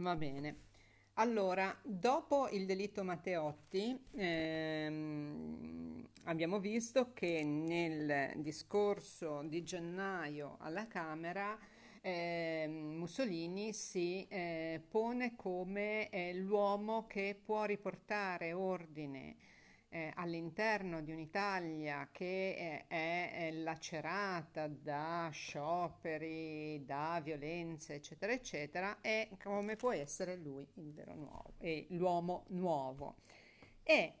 Va bene. Allora, dopo il delitto Matteotti, ehm, abbiamo visto che nel discorso di gennaio alla Camera eh, Mussolini si eh, pone come eh, l'uomo che può riportare ordine eh, all'interno di un'Italia che è, è, è, lacerata da scioperi, da violenze, eccetera, eccetera, è come può essere lui il vero nuovo, l'uomo nuovo. E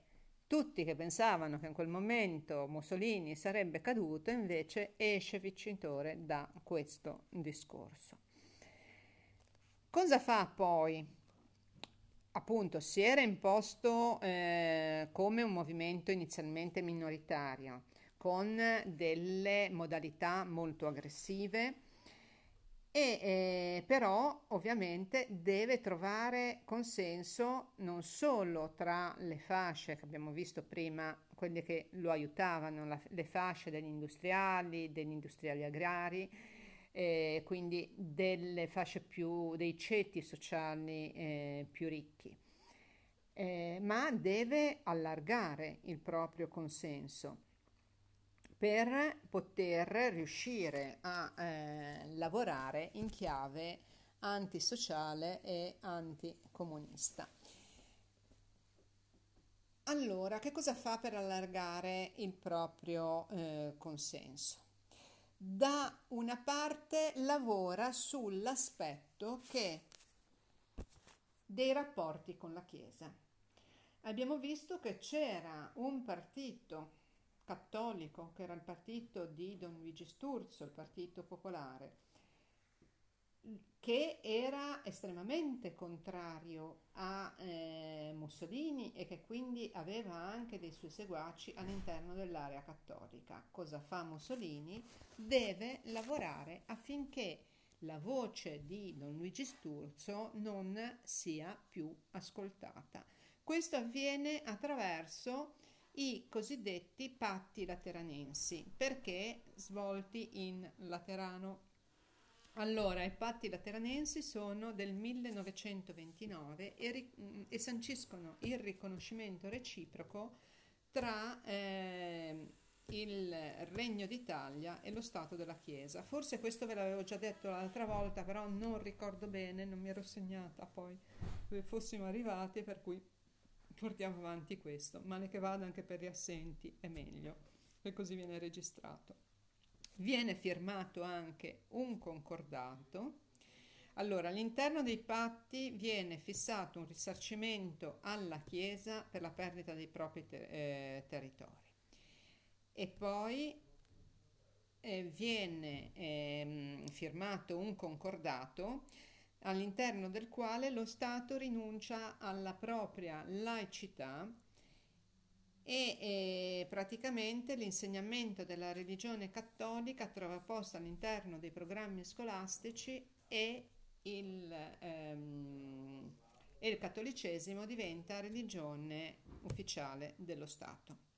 tutti che pensavano che in quel momento Mussolini sarebbe caduto, invece esce vincitore da questo discorso. Cosa fa poi? Appunto si era imposto eh, come un movimento inizialmente minoritario, con delle modalità molto aggressive e eh, però ovviamente deve trovare consenso non solo tra le fasce che abbiamo visto prima, quelle che lo aiutavano, la, le fasce degli industriali, degli industriali agrari, eh, quindi delle fasce più, dei ceti sociali eh, più ricchi, eh, ma deve allargare il proprio consenso per poter riuscire a eh, lavorare in chiave antisociale e anticomunista. Allora, che cosa fa per allargare il proprio eh, consenso? Da una parte lavora sull'aspetto che dei rapporti con la Chiesa. Abbiamo visto che c'era un partito cattolico, che era il partito di Don Luigi Sturzo, il Partito Popolare, che era estremamente contrario a eh, Mussolini e che quindi aveva anche dei suoi seguaci all'interno dell'area cattolica. Cosa fa Mussolini? Deve lavorare affinché la voce di Don Luigi Sturzo non sia più ascoltata. Questo avviene attraverso i cosiddetti patti lateranensi, perché svolti in Laterano allora, i patti lateranensi sono del 1929 e, ri- e sanciscono il riconoscimento reciproco tra eh, il Regno d'Italia e lo Stato della Chiesa. Forse questo ve l'avevo già detto l'altra volta, però non ricordo bene, non mi ero segnata poi dove fossimo arrivati, per cui portiamo avanti questo. Male che vada anche per gli assenti è meglio, e così viene registrato. Viene firmato anche un concordato. Allora, all'interno dei patti viene fissato un risarcimento alla Chiesa per la perdita dei propri ter- eh, territori. E poi eh, viene eh, firmato un concordato all'interno del quale lo Stato rinuncia alla propria laicità e eh, praticamente l'insegnamento della religione cattolica trova posto all'interno dei programmi scolastici e il, ehm, e il cattolicesimo diventa religione ufficiale dello Stato.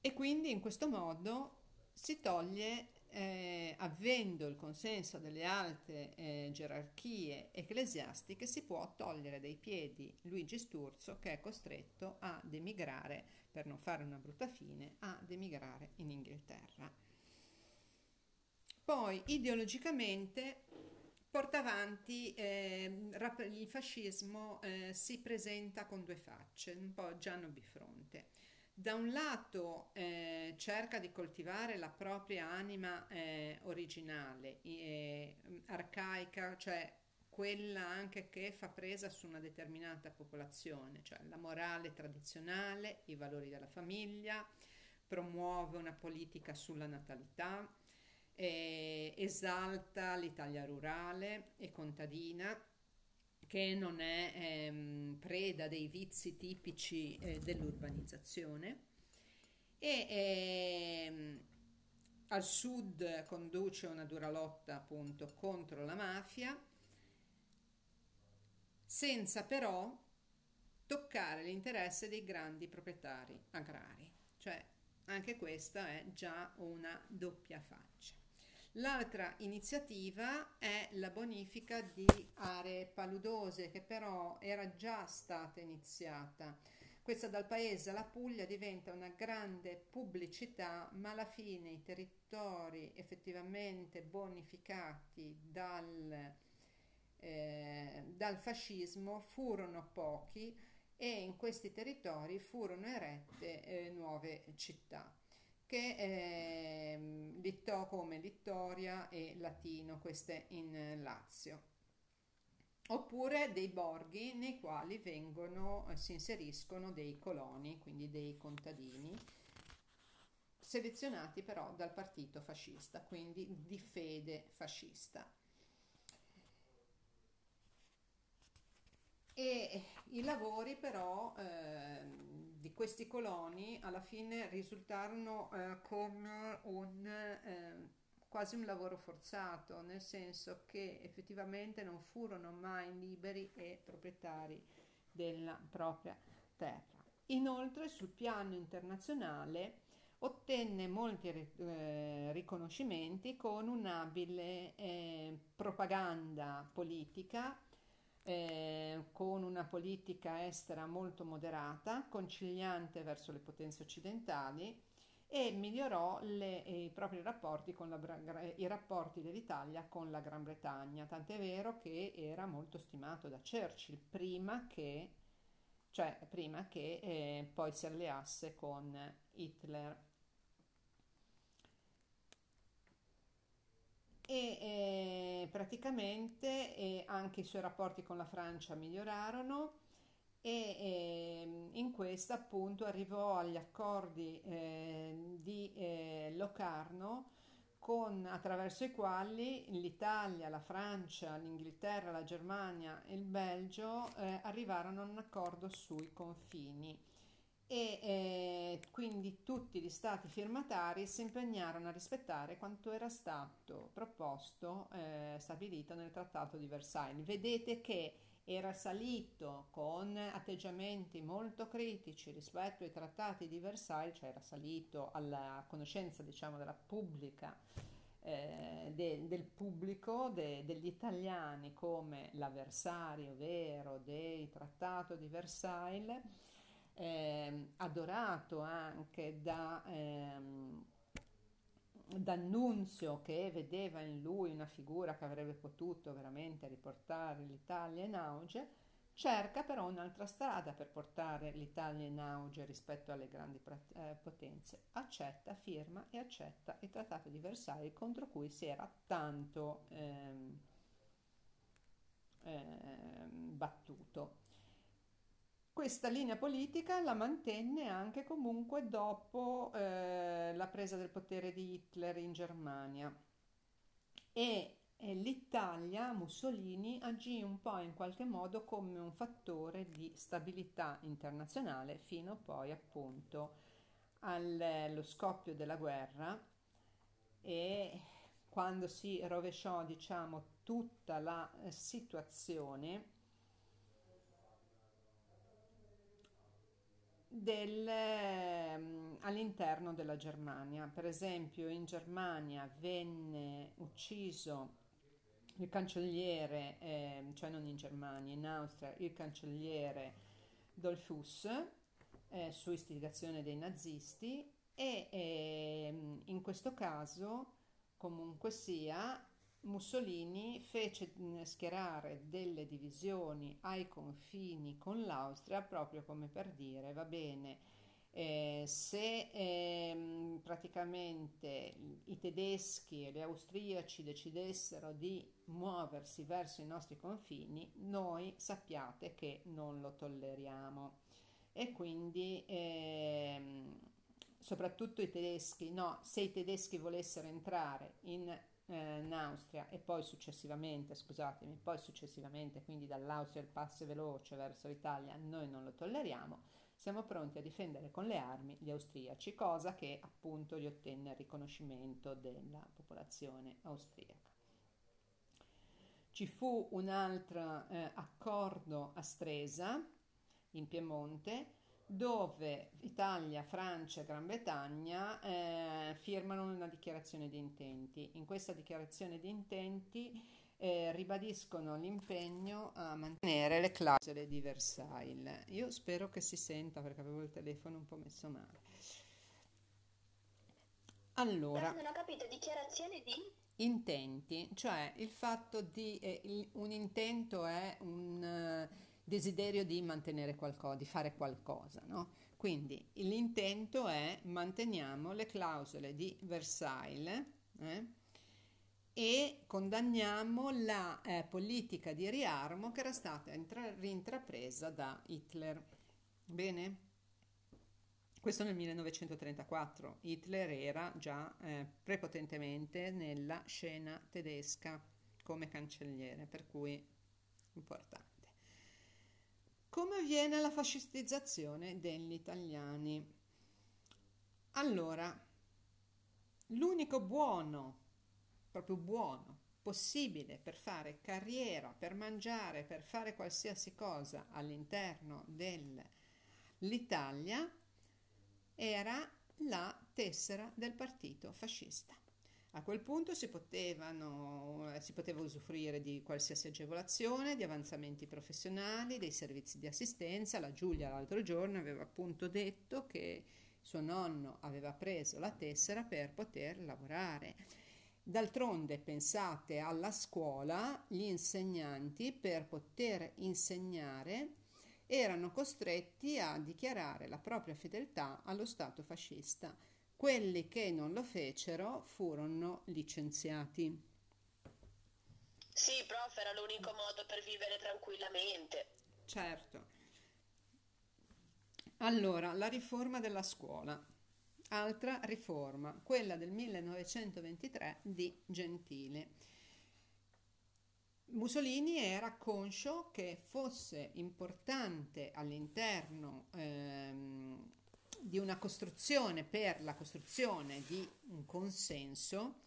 E quindi in questo modo si toglie eh, avendo il consenso delle alte eh, gerarchie ecclesiastiche, si può togliere dai piedi Luigi Sturzo che è costretto ad emigrare, per non fare una brutta fine, ad emigrare in Inghilterra. Poi ideologicamente porta avanti eh, il fascismo eh, si presenta con due facce, un po' Gianno Bifronte da un lato eh, cerca di coltivare la propria anima eh, originale, eh, arcaica, cioè quella anche che fa presa su una determinata popolazione, cioè la morale tradizionale, i valori della famiglia, promuove una politica sulla natalità, eh, esalta l'Italia rurale e contadina che non è ehm, preda dei vizi tipici eh, dell'urbanizzazione e ehm, al sud conduce una dura lotta appunto contro la mafia senza però toccare l'interesse dei grandi proprietari agrari, cioè anche questa è già una doppia faccia. L'altra iniziativa è la bonifica di aree paludose che però era già stata iniziata. Questa dal paese alla Puglia diventa una grande pubblicità, ma alla fine i territori effettivamente bonificati dal, eh, dal fascismo furono pochi e in questi territori furono erette eh, nuove città che eh, Litto, come Littoria e Latino, queste in Lazio. Oppure dei borghi nei quali vengono, eh, si inseriscono dei coloni, quindi dei contadini, selezionati però dal partito fascista, quindi di fede fascista. E i lavori però eh, di questi coloni alla fine risultarono eh, come un, eh, quasi un lavoro forzato, nel senso che effettivamente non furono mai liberi e proprietari della propria terra. Inoltre sul piano internazionale ottenne molti eh, riconoscimenti con un'abile eh, propaganda politica eh, con una politica estera molto moderata, conciliante verso le potenze occidentali e migliorò le, i propri rapporti, la, i rapporti dell'Italia con la Gran Bretagna, tant'è vero che era molto stimato da Churchill prima che, cioè, prima che eh, poi si alleasse con Hitler. E eh, praticamente eh, anche i suoi rapporti con la Francia migliorarono e eh, in questa appunto arrivò agli accordi eh, di eh, Locarno con, attraverso i quali l'Italia, la Francia, l'Inghilterra, la Germania e il Belgio eh, arrivarono a un accordo sui confini e eh, quindi tutti gli stati firmatari si impegnarono a rispettare quanto era stato proposto, eh, stabilito nel Trattato di Versailles. Vedete che era salito con atteggiamenti molto critici rispetto ai trattati di Versailles, cioè era salito alla conoscenza diciamo della pubblica eh, de, del pubblico, de, degli italiani come l'avversario vero del trattato di Versailles eh, adorato anche da, ehm, D'Annunzio che vedeva in lui una figura che avrebbe potuto veramente riportare l'Italia in auge, cerca però un'altra strada per portare l'Italia in auge rispetto alle grandi eh, potenze. Accetta, firma e accetta il Trattato di Versailles contro cui si era tanto ehm, ehm, battuto. Questa linea politica la mantenne anche comunque dopo eh, la presa del potere di Hitler in Germania. E, e l'Italia, Mussolini, agì un po' in qualche modo come un fattore di stabilità internazionale fino poi appunto allo scoppio della guerra e quando si rovesciò diciamo tutta la situazione del, ehm, all'interno della Germania. Per esempio in Germania venne ucciso il cancelliere, eh, cioè non in Germania, in Austria, il cancelliere Dollfuss eh, su istigazione dei nazisti e eh, in questo caso comunque sia Mussolini fece schierare delle divisioni ai confini con l'Austria proprio come per dire va bene eh, se eh, praticamente i tedeschi e gli austriaci decidessero di muoversi verso i nostri confini noi sappiate che non lo tolleriamo. E quindi eh, soprattutto i tedeschi no se i tedeschi volessero entrare in eh, in Austria e poi successivamente, scusatemi, poi successivamente, quindi dall'Austria il passo veloce verso l'Italia, noi non lo tolleriamo, siamo pronti a difendere con le armi gli austriaci, cosa che appunto gli ottenne il riconoscimento della popolazione austriaca. Ci fu un altro eh, accordo a Stresa, in Piemonte, dove Italia, Francia e Gran Bretagna eh, firmano una dichiarazione di intenti. In questa dichiarazione di intenti eh, ribadiscono l'impegno a mantenere le clausole di Versailles. Io spero che si senta perché avevo il telefono un po' messo male. Allora, non ho capito, dichiarazione di intenti, cioè il fatto di eh, il, un intento è un desiderio di mantenere qualcosa, di fare qualcosa, no? Quindi l'intento è manteniamo le clausole di Versailles eh, e condanniamo la eh, politica di riarmo che era stata intra- rintrapresa da Hitler. Bene? Questo nel 1934. Hitler era già eh, prepotentemente nella scena tedesca come cancelliere, per cui importante. Come avviene la fascistizzazione degli italiani? Allora, l'unico buono, proprio buono, possibile per fare carriera, per mangiare, per fare qualsiasi cosa all'interno dell'Italia era la tessera del partito fascista. A quel punto si, potevano, si poteva usufruire di qualsiasi agevolazione, di avanzamenti professionali, dei servizi di assistenza. La Giulia l'altro giorno aveva appunto detto che suo nonno aveva preso la tessera per poter lavorare. D'altronde pensate alla scuola, gli insegnanti per poter insegnare erano costretti a dichiarare la propria fedeltà allo Stato fascista. Quelli che non lo fecero furono licenziati. Sì, prof, era l'unico modo per vivere tranquillamente. Certo. Allora, la riforma della scuola. Altra riforma, quella del 1923 di Gentile. Mussolini era conscio che fosse importante all'interno ehm, di una costruzione per la costruzione di un consenso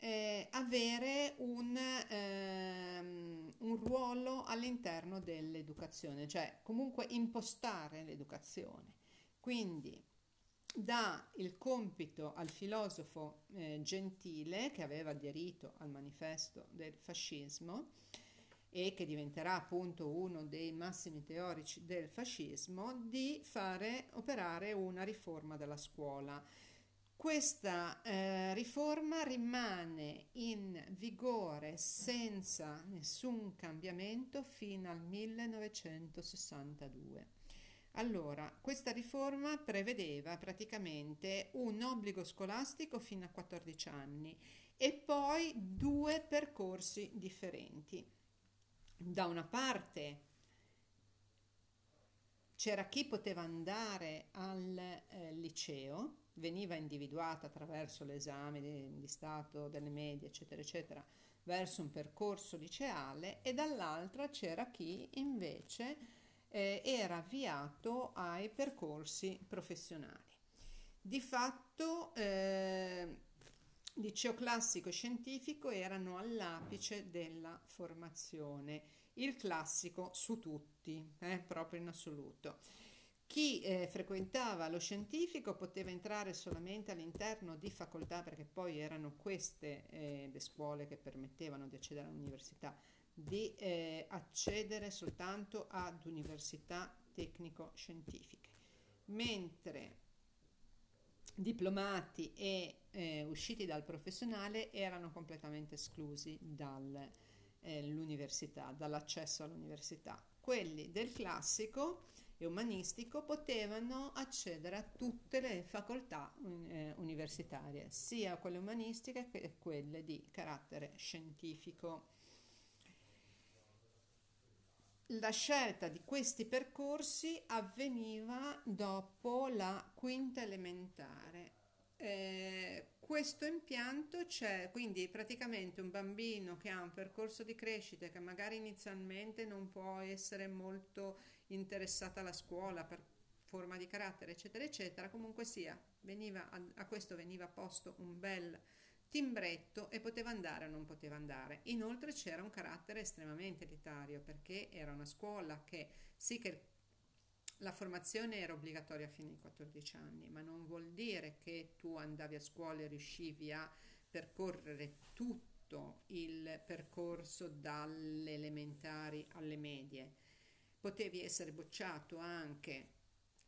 eh, avere un, ehm, un ruolo all'interno dell'educazione, cioè comunque impostare l'educazione. Quindi dà il compito al filosofo eh, Gentile, che aveva aderito al manifesto del fascismo, e che diventerà appunto uno dei massimi teorici del fascismo, di fare operare una riforma della scuola. Questa eh, riforma rimane in vigore senza nessun cambiamento fino al 1962. Allora, questa riforma prevedeva praticamente un obbligo scolastico fino a 14 anni e poi due percorsi differenti da una parte c'era chi poteva andare al eh, liceo, veniva individuata attraverso l'esame di, di, Stato, delle medie, eccetera, eccetera, verso un percorso liceale e dall'altra c'era chi invece eh, era avviato ai percorsi professionali. Di fatto eh, liceo classico e scientifico erano all'apice della formazione, il classico su tutti, eh, proprio in assoluto. Chi eh, frequentava lo scientifico poteva entrare solamente all'interno di facoltà, perché poi erano queste eh, le scuole che permettevano di accedere all'università, di eh, accedere soltanto ad università tecnico-scientifiche. Mentre diplomati e eh, usciti dal professionale erano completamente esclusi dall'università, eh, dall'accesso all'università. Quelli del classico e umanistico potevano accedere a tutte le facoltà eh, universitarie, sia quelle umanistiche che quelle di carattere scientifico la scelta di questi percorsi avveniva dopo la quinta elementare. Eh, questo impianto c'è, quindi praticamente un bambino che ha un percorso di crescita che magari inizialmente non può essere molto interessata alla scuola per forma di carattere, eccetera, eccetera, comunque sia, veniva, a, a questo veniva posto un bel timbretto e poteva andare o non poteva andare. Inoltre c'era un carattere estremamente elitario perché era una scuola che sì che la formazione era obbligatoria fino ai 14 anni, ma non vuol dire che tu andavi a scuola e riuscivi a percorrere tutto il percorso dalle elementari alle medie. Potevi essere bocciato anche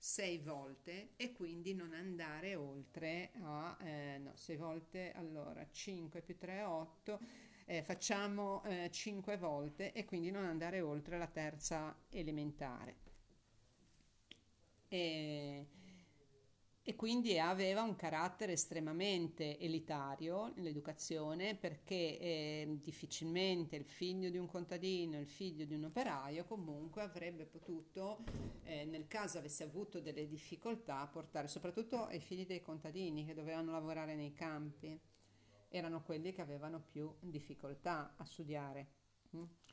sei volte e quindi non andare oltre a eh, no, sei volte allora 5 più 3 8 eh, facciamo eh, 5 volte e quindi non andare oltre la terza elementare. E, quindi aveva un carattere estremamente elitario l'educazione perché eh, difficilmente il figlio di un contadino, il figlio di un operaio comunque avrebbe potuto, eh, nel caso avesse avuto delle difficoltà, portare soprattutto ai figli dei contadini che dovevano lavorare nei campi, erano quelli che avevano più difficoltà a studiare.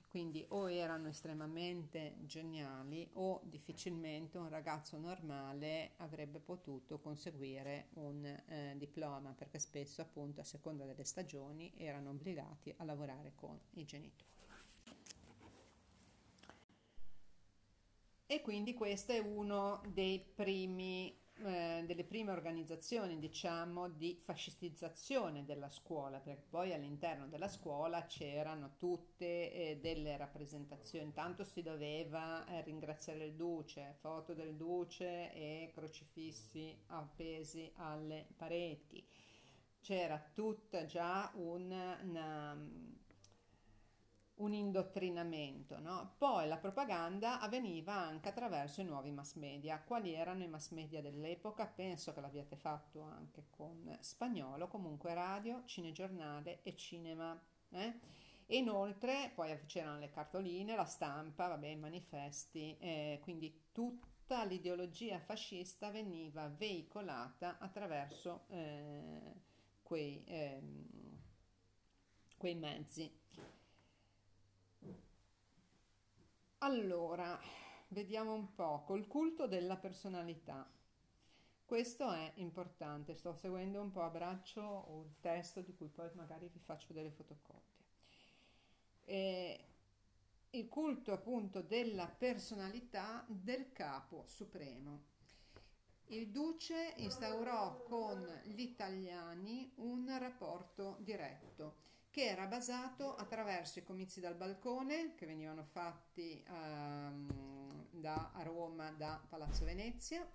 Quindi o erano estremamente geniali o difficilmente un ragazzo normale avrebbe potuto conseguire un eh, diploma perché spesso appunto a seconda delle stagioni erano obbligati a lavorare con i genitori. E quindi questo è uno dei primi eh, delle prime organizzazioni, diciamo, di fascistizzazione della scuola, perché poi all'interno della scuola c'erano tutte eh, delle rappresentazioni. Intanto si doveva eh, ringraziare il duce, foto del duce e crocifissi appesi alle pareti. C'era tutta già un, una un indottrinamento. No? Poi la propaganda avveniva anche attraverso i nuovi mass media. Quali erano i mass media dell'epoca? Penso che l'abbiate fatto anche con spagnolo, comunque radio, cinegiornale e cinema. Eh? E inoltre poi c'erano le cartoline, la stampa, vabbè, i manifesti, eh, quindi tutta l'ideologia fascista veniva veicolata attraverso eh, quei, ehm, quei mezzi. Allora, vediamo un po', col culto della personalità. Questo è importante, sto seguendo un po' a braccio il testo di cui poi magari vi faccio delle fotocopie. E il culto appunto della personalità del capo supremo. Il duce instaurò con gli italiani un rapporto diretto che era basato attraverso i comizi dal balcone che venivano fatti um, da, a Roma da Palazzo Venezia.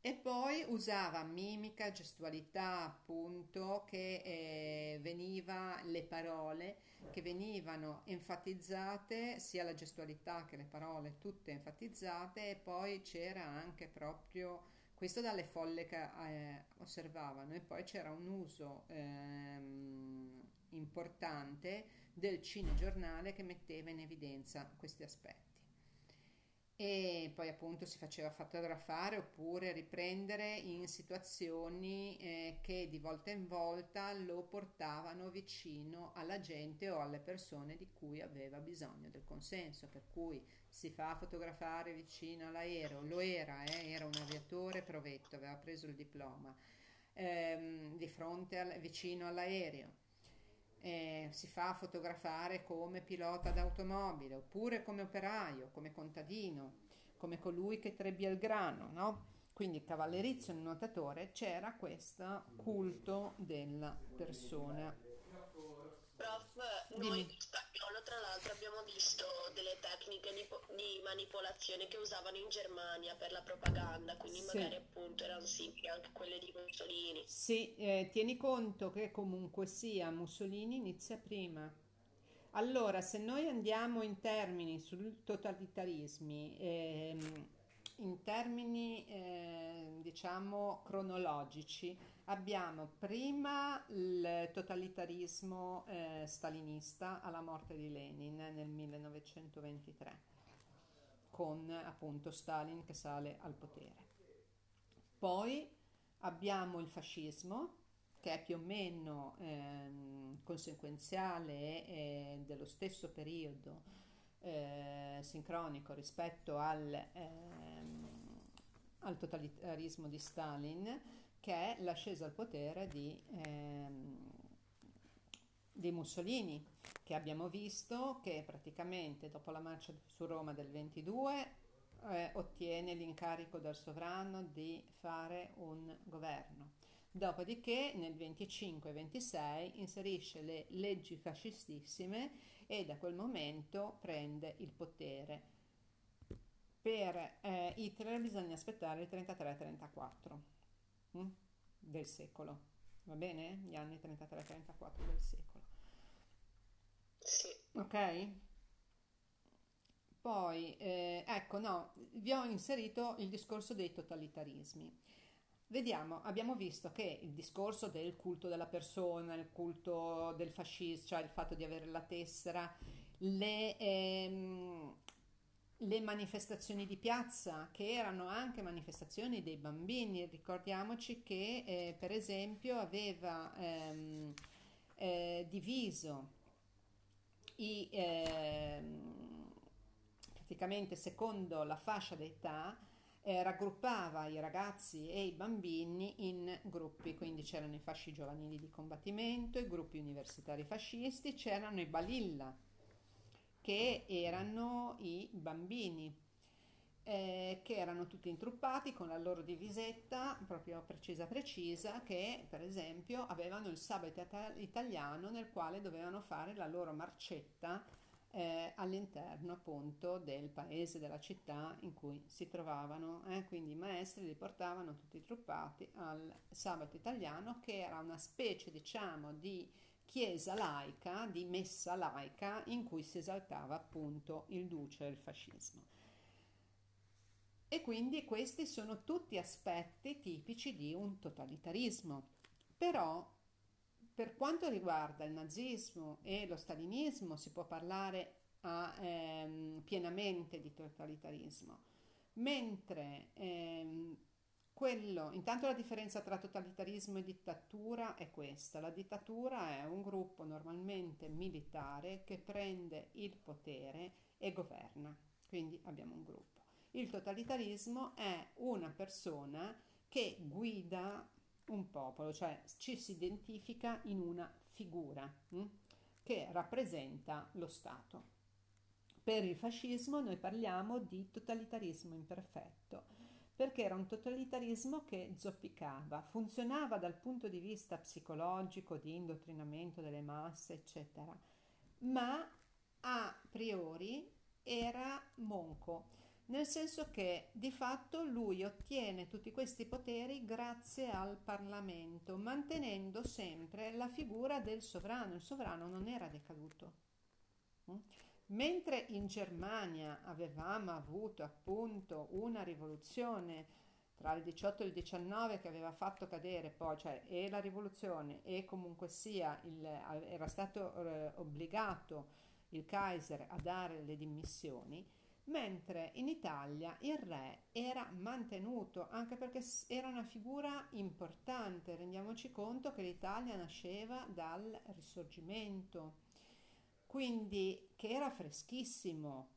E poi usava mimica, gestualità appunto che eh, veniva le parole che venivano enfatizzate sia la gestualità che le parole tutte enfatizzate. E poi c'era anche proprio questo dalle folle che eh, osservavano. E poi c'era un uso ehm, importante del cinegiornale che metteva in evidenza questi aspetti. E poi appunto si faceva fotografare oppure riprendere in situazioni eh, che di volta in volta lo portavano vicino alla gente o alle persone di cui aveva bisogno del consenso, per cui si fa fotografare vicino all'aereo, lo era, eh, era un aviatore provetto, aveva preso il diploma, ehm, di fronte al, vicino all'aereo, eh, si fa fotografare come pilota d'automobile, oppure come operaio, come contadino, come colui che trebbia il grano, no? Quindi cavallerizio e nuotatore c'era questo culto della persona Prof, noi in spagnolo tra l'altro abbiamo visto delle tecniche di, di, manipolazione che usavano in Germania per la propaganda, quindi sì. magari appunto erano simili anche quelle di Mussolini. Sì, eh, tieni conto che comunque sia Mussolini inizia prima. Allora, se noi andiamo in termini sui totalitarismi, ehm, in termini eh, diciamo cronologici, abbiamo prima il totalitarismo eh, stalinista alla morte di Lenin nel 1923, con appunto Stalin che sale al potere. Poi abbiamo il fascismo, che è più o meno eh, conseguenziale eh, dello stesso periodo eh, sincronico rispetto al, ehm, al totalitarismo di Stalin, che è l'ascesa al potere di, ehm, di Mussolini, che abbiamo visto che praticamente dopo la marcia su Roma del 22 eh, ottiene l'incarico dal sovrano di fare un governo. Dopodiché nel 25-26 inserisce le leggi fascistissime e da quel momento prende il potere. Per eh, Hitler bisogna aspettare il 33-34 hm? del secolo, va bene? Gli anni 33-34 del secolo. Sì. Ok? Poi, eh, ecco, no, vi ho inserito il discorso dei totalitarismi. Vediamo, abbiamo visto che il discorso del culto della persona, il culto del fascismo, cioè il fatto di avere la tessera, le, ehm, le manifestazioni di piazza, che erano anche manifestazioni dei bambini, ricordiamoci che eh, per esempio aveva ehm, eh, diviso i... Ehm, praticamente secondo la fascia d'età eh, raggruppava i ragazzi e i bambini in gruppi, quindi c'erano i fasci giovanili di combattimento, i gruppi universitari fascisti, c'erano i balilla, che erano i bambini, eh, che erano tutti intruppati con la loro divisetta proprio precisa precisa, che per esempio avevano il sabato italiano nel quale dovevano fare la loro marcetta eh, all'interno appunto del paese, della città in cui si trovavano. Eh? Quindi i maestri li portavano tutti truppati al sabato italiano che era una specie diciamo di chiesa laica, di messa laica in cui si esaltava appunto il duce del fascismo. E quindi questi sono tutti aspetti tipici di un totalitarismo. Però per quanto riguarda il nazismo e lo stalinismo si può parlare a, ehm, pienamente di totalitarismo, mentre ehm, quello, intanto la differenza tra totalitarismo e dittatura è questa, la dittatura è un gruppo normalmente militare che prende il potere e governa, quindi abbiamo un gruppo. Il totalitarismo è una persona che guida un popolo, cioè ci si identifica in una figura hm, che rappresenta lo Stato. Per il fascismo noi parliamo di totalitarismo imperfetto, perché era un totalitarismo che zoppicava, funzionava dal punto di vista psicologico, di indottrinamento delle masse, eccetera, ma a priori era monco nel senso che di fatto lui ottiene tutti questi poteri grazie al Parlamento, mantenendo sempre la figura del sovrano. Il sovrano non era decaduto. Mentre in Germania avevamo avuto appunto una rivoluzione tra il 18 e il 19 che aveva fatto cadere poi, cioè e la rivoluzione e comunque sia il, era stato eh, obbligato il Kaiser a dare le dimissioni, mentre in Italia il re era mantenuto anche perché era una figura importante. Rendiamoci conto che l'Italia nasceva dal risorgimento, quindi che era freschissimo.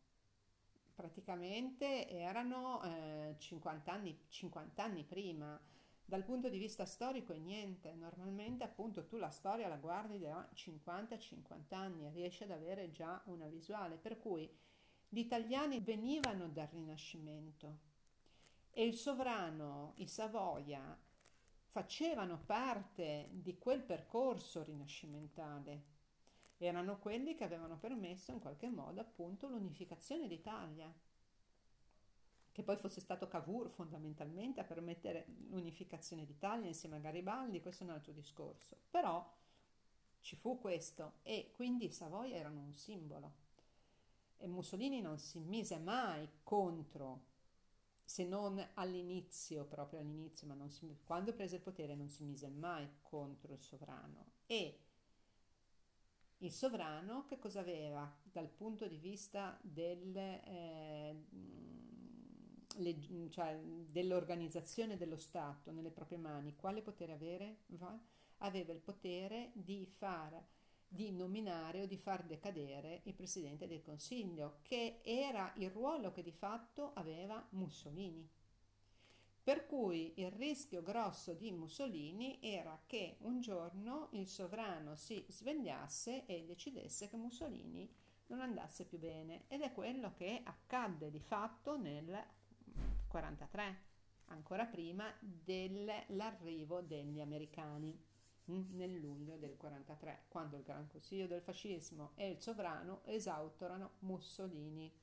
Praticamente erano eh, 50, anni, 50 anni prima. Dal punto di vista storico niente, normalmente appunto tu la storia la guardi da 50-50 anni e riesci ad avere già una visuale, per cui gli italiani venivano dal Rinascimento e il sovrano, i Savoia, facevano parte di quel percorso rinascimentale. Erano quelli che avevano permesso in qualche modo appunto l'unificazione d'Italia. Che poi fosse stato Cavour fondamentalmente a permettere l'unificazione d'Italia insieme a Garibaldi, questo è un altro discorso. Però ci fu questo e quindi i Savoia erano un simbolo. E Mussolini non si mise mai contro, se non all'inizio, proprio all'inizio, ma si, quando prese il potere non si mise mai contro il sovrano. E il sovrano che cosa aveva dal punto di vista del, eh, le, cioè, dell'organizzazione dello Stato nelle proprie mani? Quale potere avere? Aveva il potere di fare di nominare o di far decadere il Presidente del Consiglio, che era il ruolo che di fatto aveva Mussolini. Per cui il rischio grosso di Mussolini era che un giorno il sovrano si svegliasse e decidesse che Mussolini non andasse più bene ed è quello che accadde di fatto nel 43, ancora prima dell'arrivo degli americani mm, nel luglio del 43, quando il Gran Consiglio del Fascismo e il sovrano esautorano Mussolini.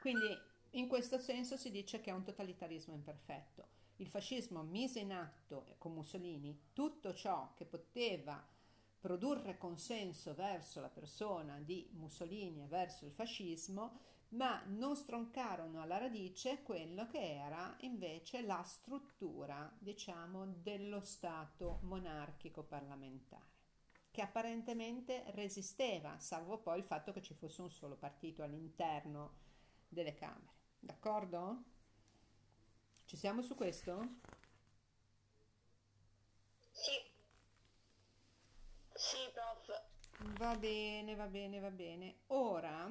Quindi in questo senso si dice che è un totalitarismo imperfetto. Il fascismo mise in atto con Mussolini tutto ciò che poteva produrre consenso verso la persona di Mussolini e verso il fascismo, ma non stroncarono alla radice quello che era invece la struttura, diciamo, dello Stato monarchico parlamentare, che apparentemente resisteva, salvo poi il fatto che ci fosse un solo partito all'interno delle Camere. D'accordo? Ci siamo su questo? Sì. Sì, prof. Va bene, va bene, va bene. Ora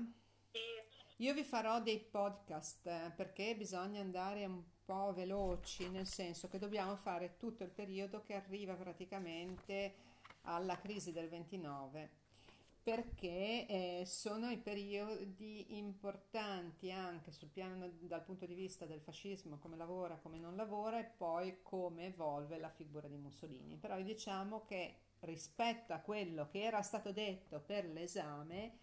io vi farò dei podcast eh, perché bisogna andare un po' veloci, nel senso che dobbiamo fare tutto il periodo che arriva praticamente alla crisi del 29 perché eh, sono i periodi importanti anche sul piano dal punto di vista del fascismo, come lavora, come non lavora e poi come evolve la figura di Mussolini. Però diciamo che rispetto a quello che era stato detto per l'esame,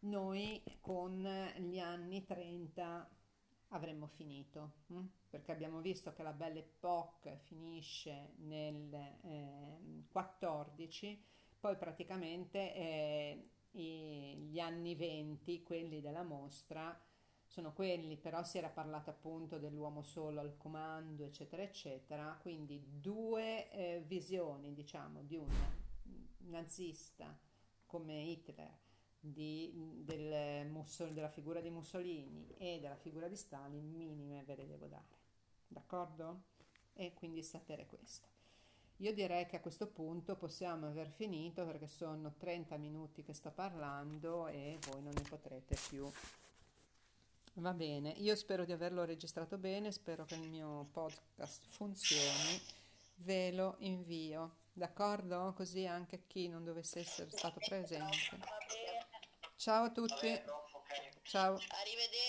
noi con gli anni 30 avremmo finito, hm? perché abbiamo visto che la Belle Époque finisce nel eh, 14 poi praticamente eh, i, gli anni 20, quelli della mostra, sono quelli, però si era parlato appunto dell'uomo solo al comando, eccetera, eccetera, quindi due eh, visioni, diciamo, di un nazista come Hitler, di, del, Mussol, della figura di Mussolini e della figura di Stalin, minime ve le devo dare, d'accordo? E quindi sapere questo. Io direi che a questo punto possiamo aver finito perché sono 30 minuti che sto parlando e voi non ne potrete più. Va bene, io spero di averlo registrato bene, spero che il mio podcast funzioni, ve lo invio, d'accordo? Così anche chi non dovesse essere stato presente. Ciao a tutti, ciao. Arrivederci.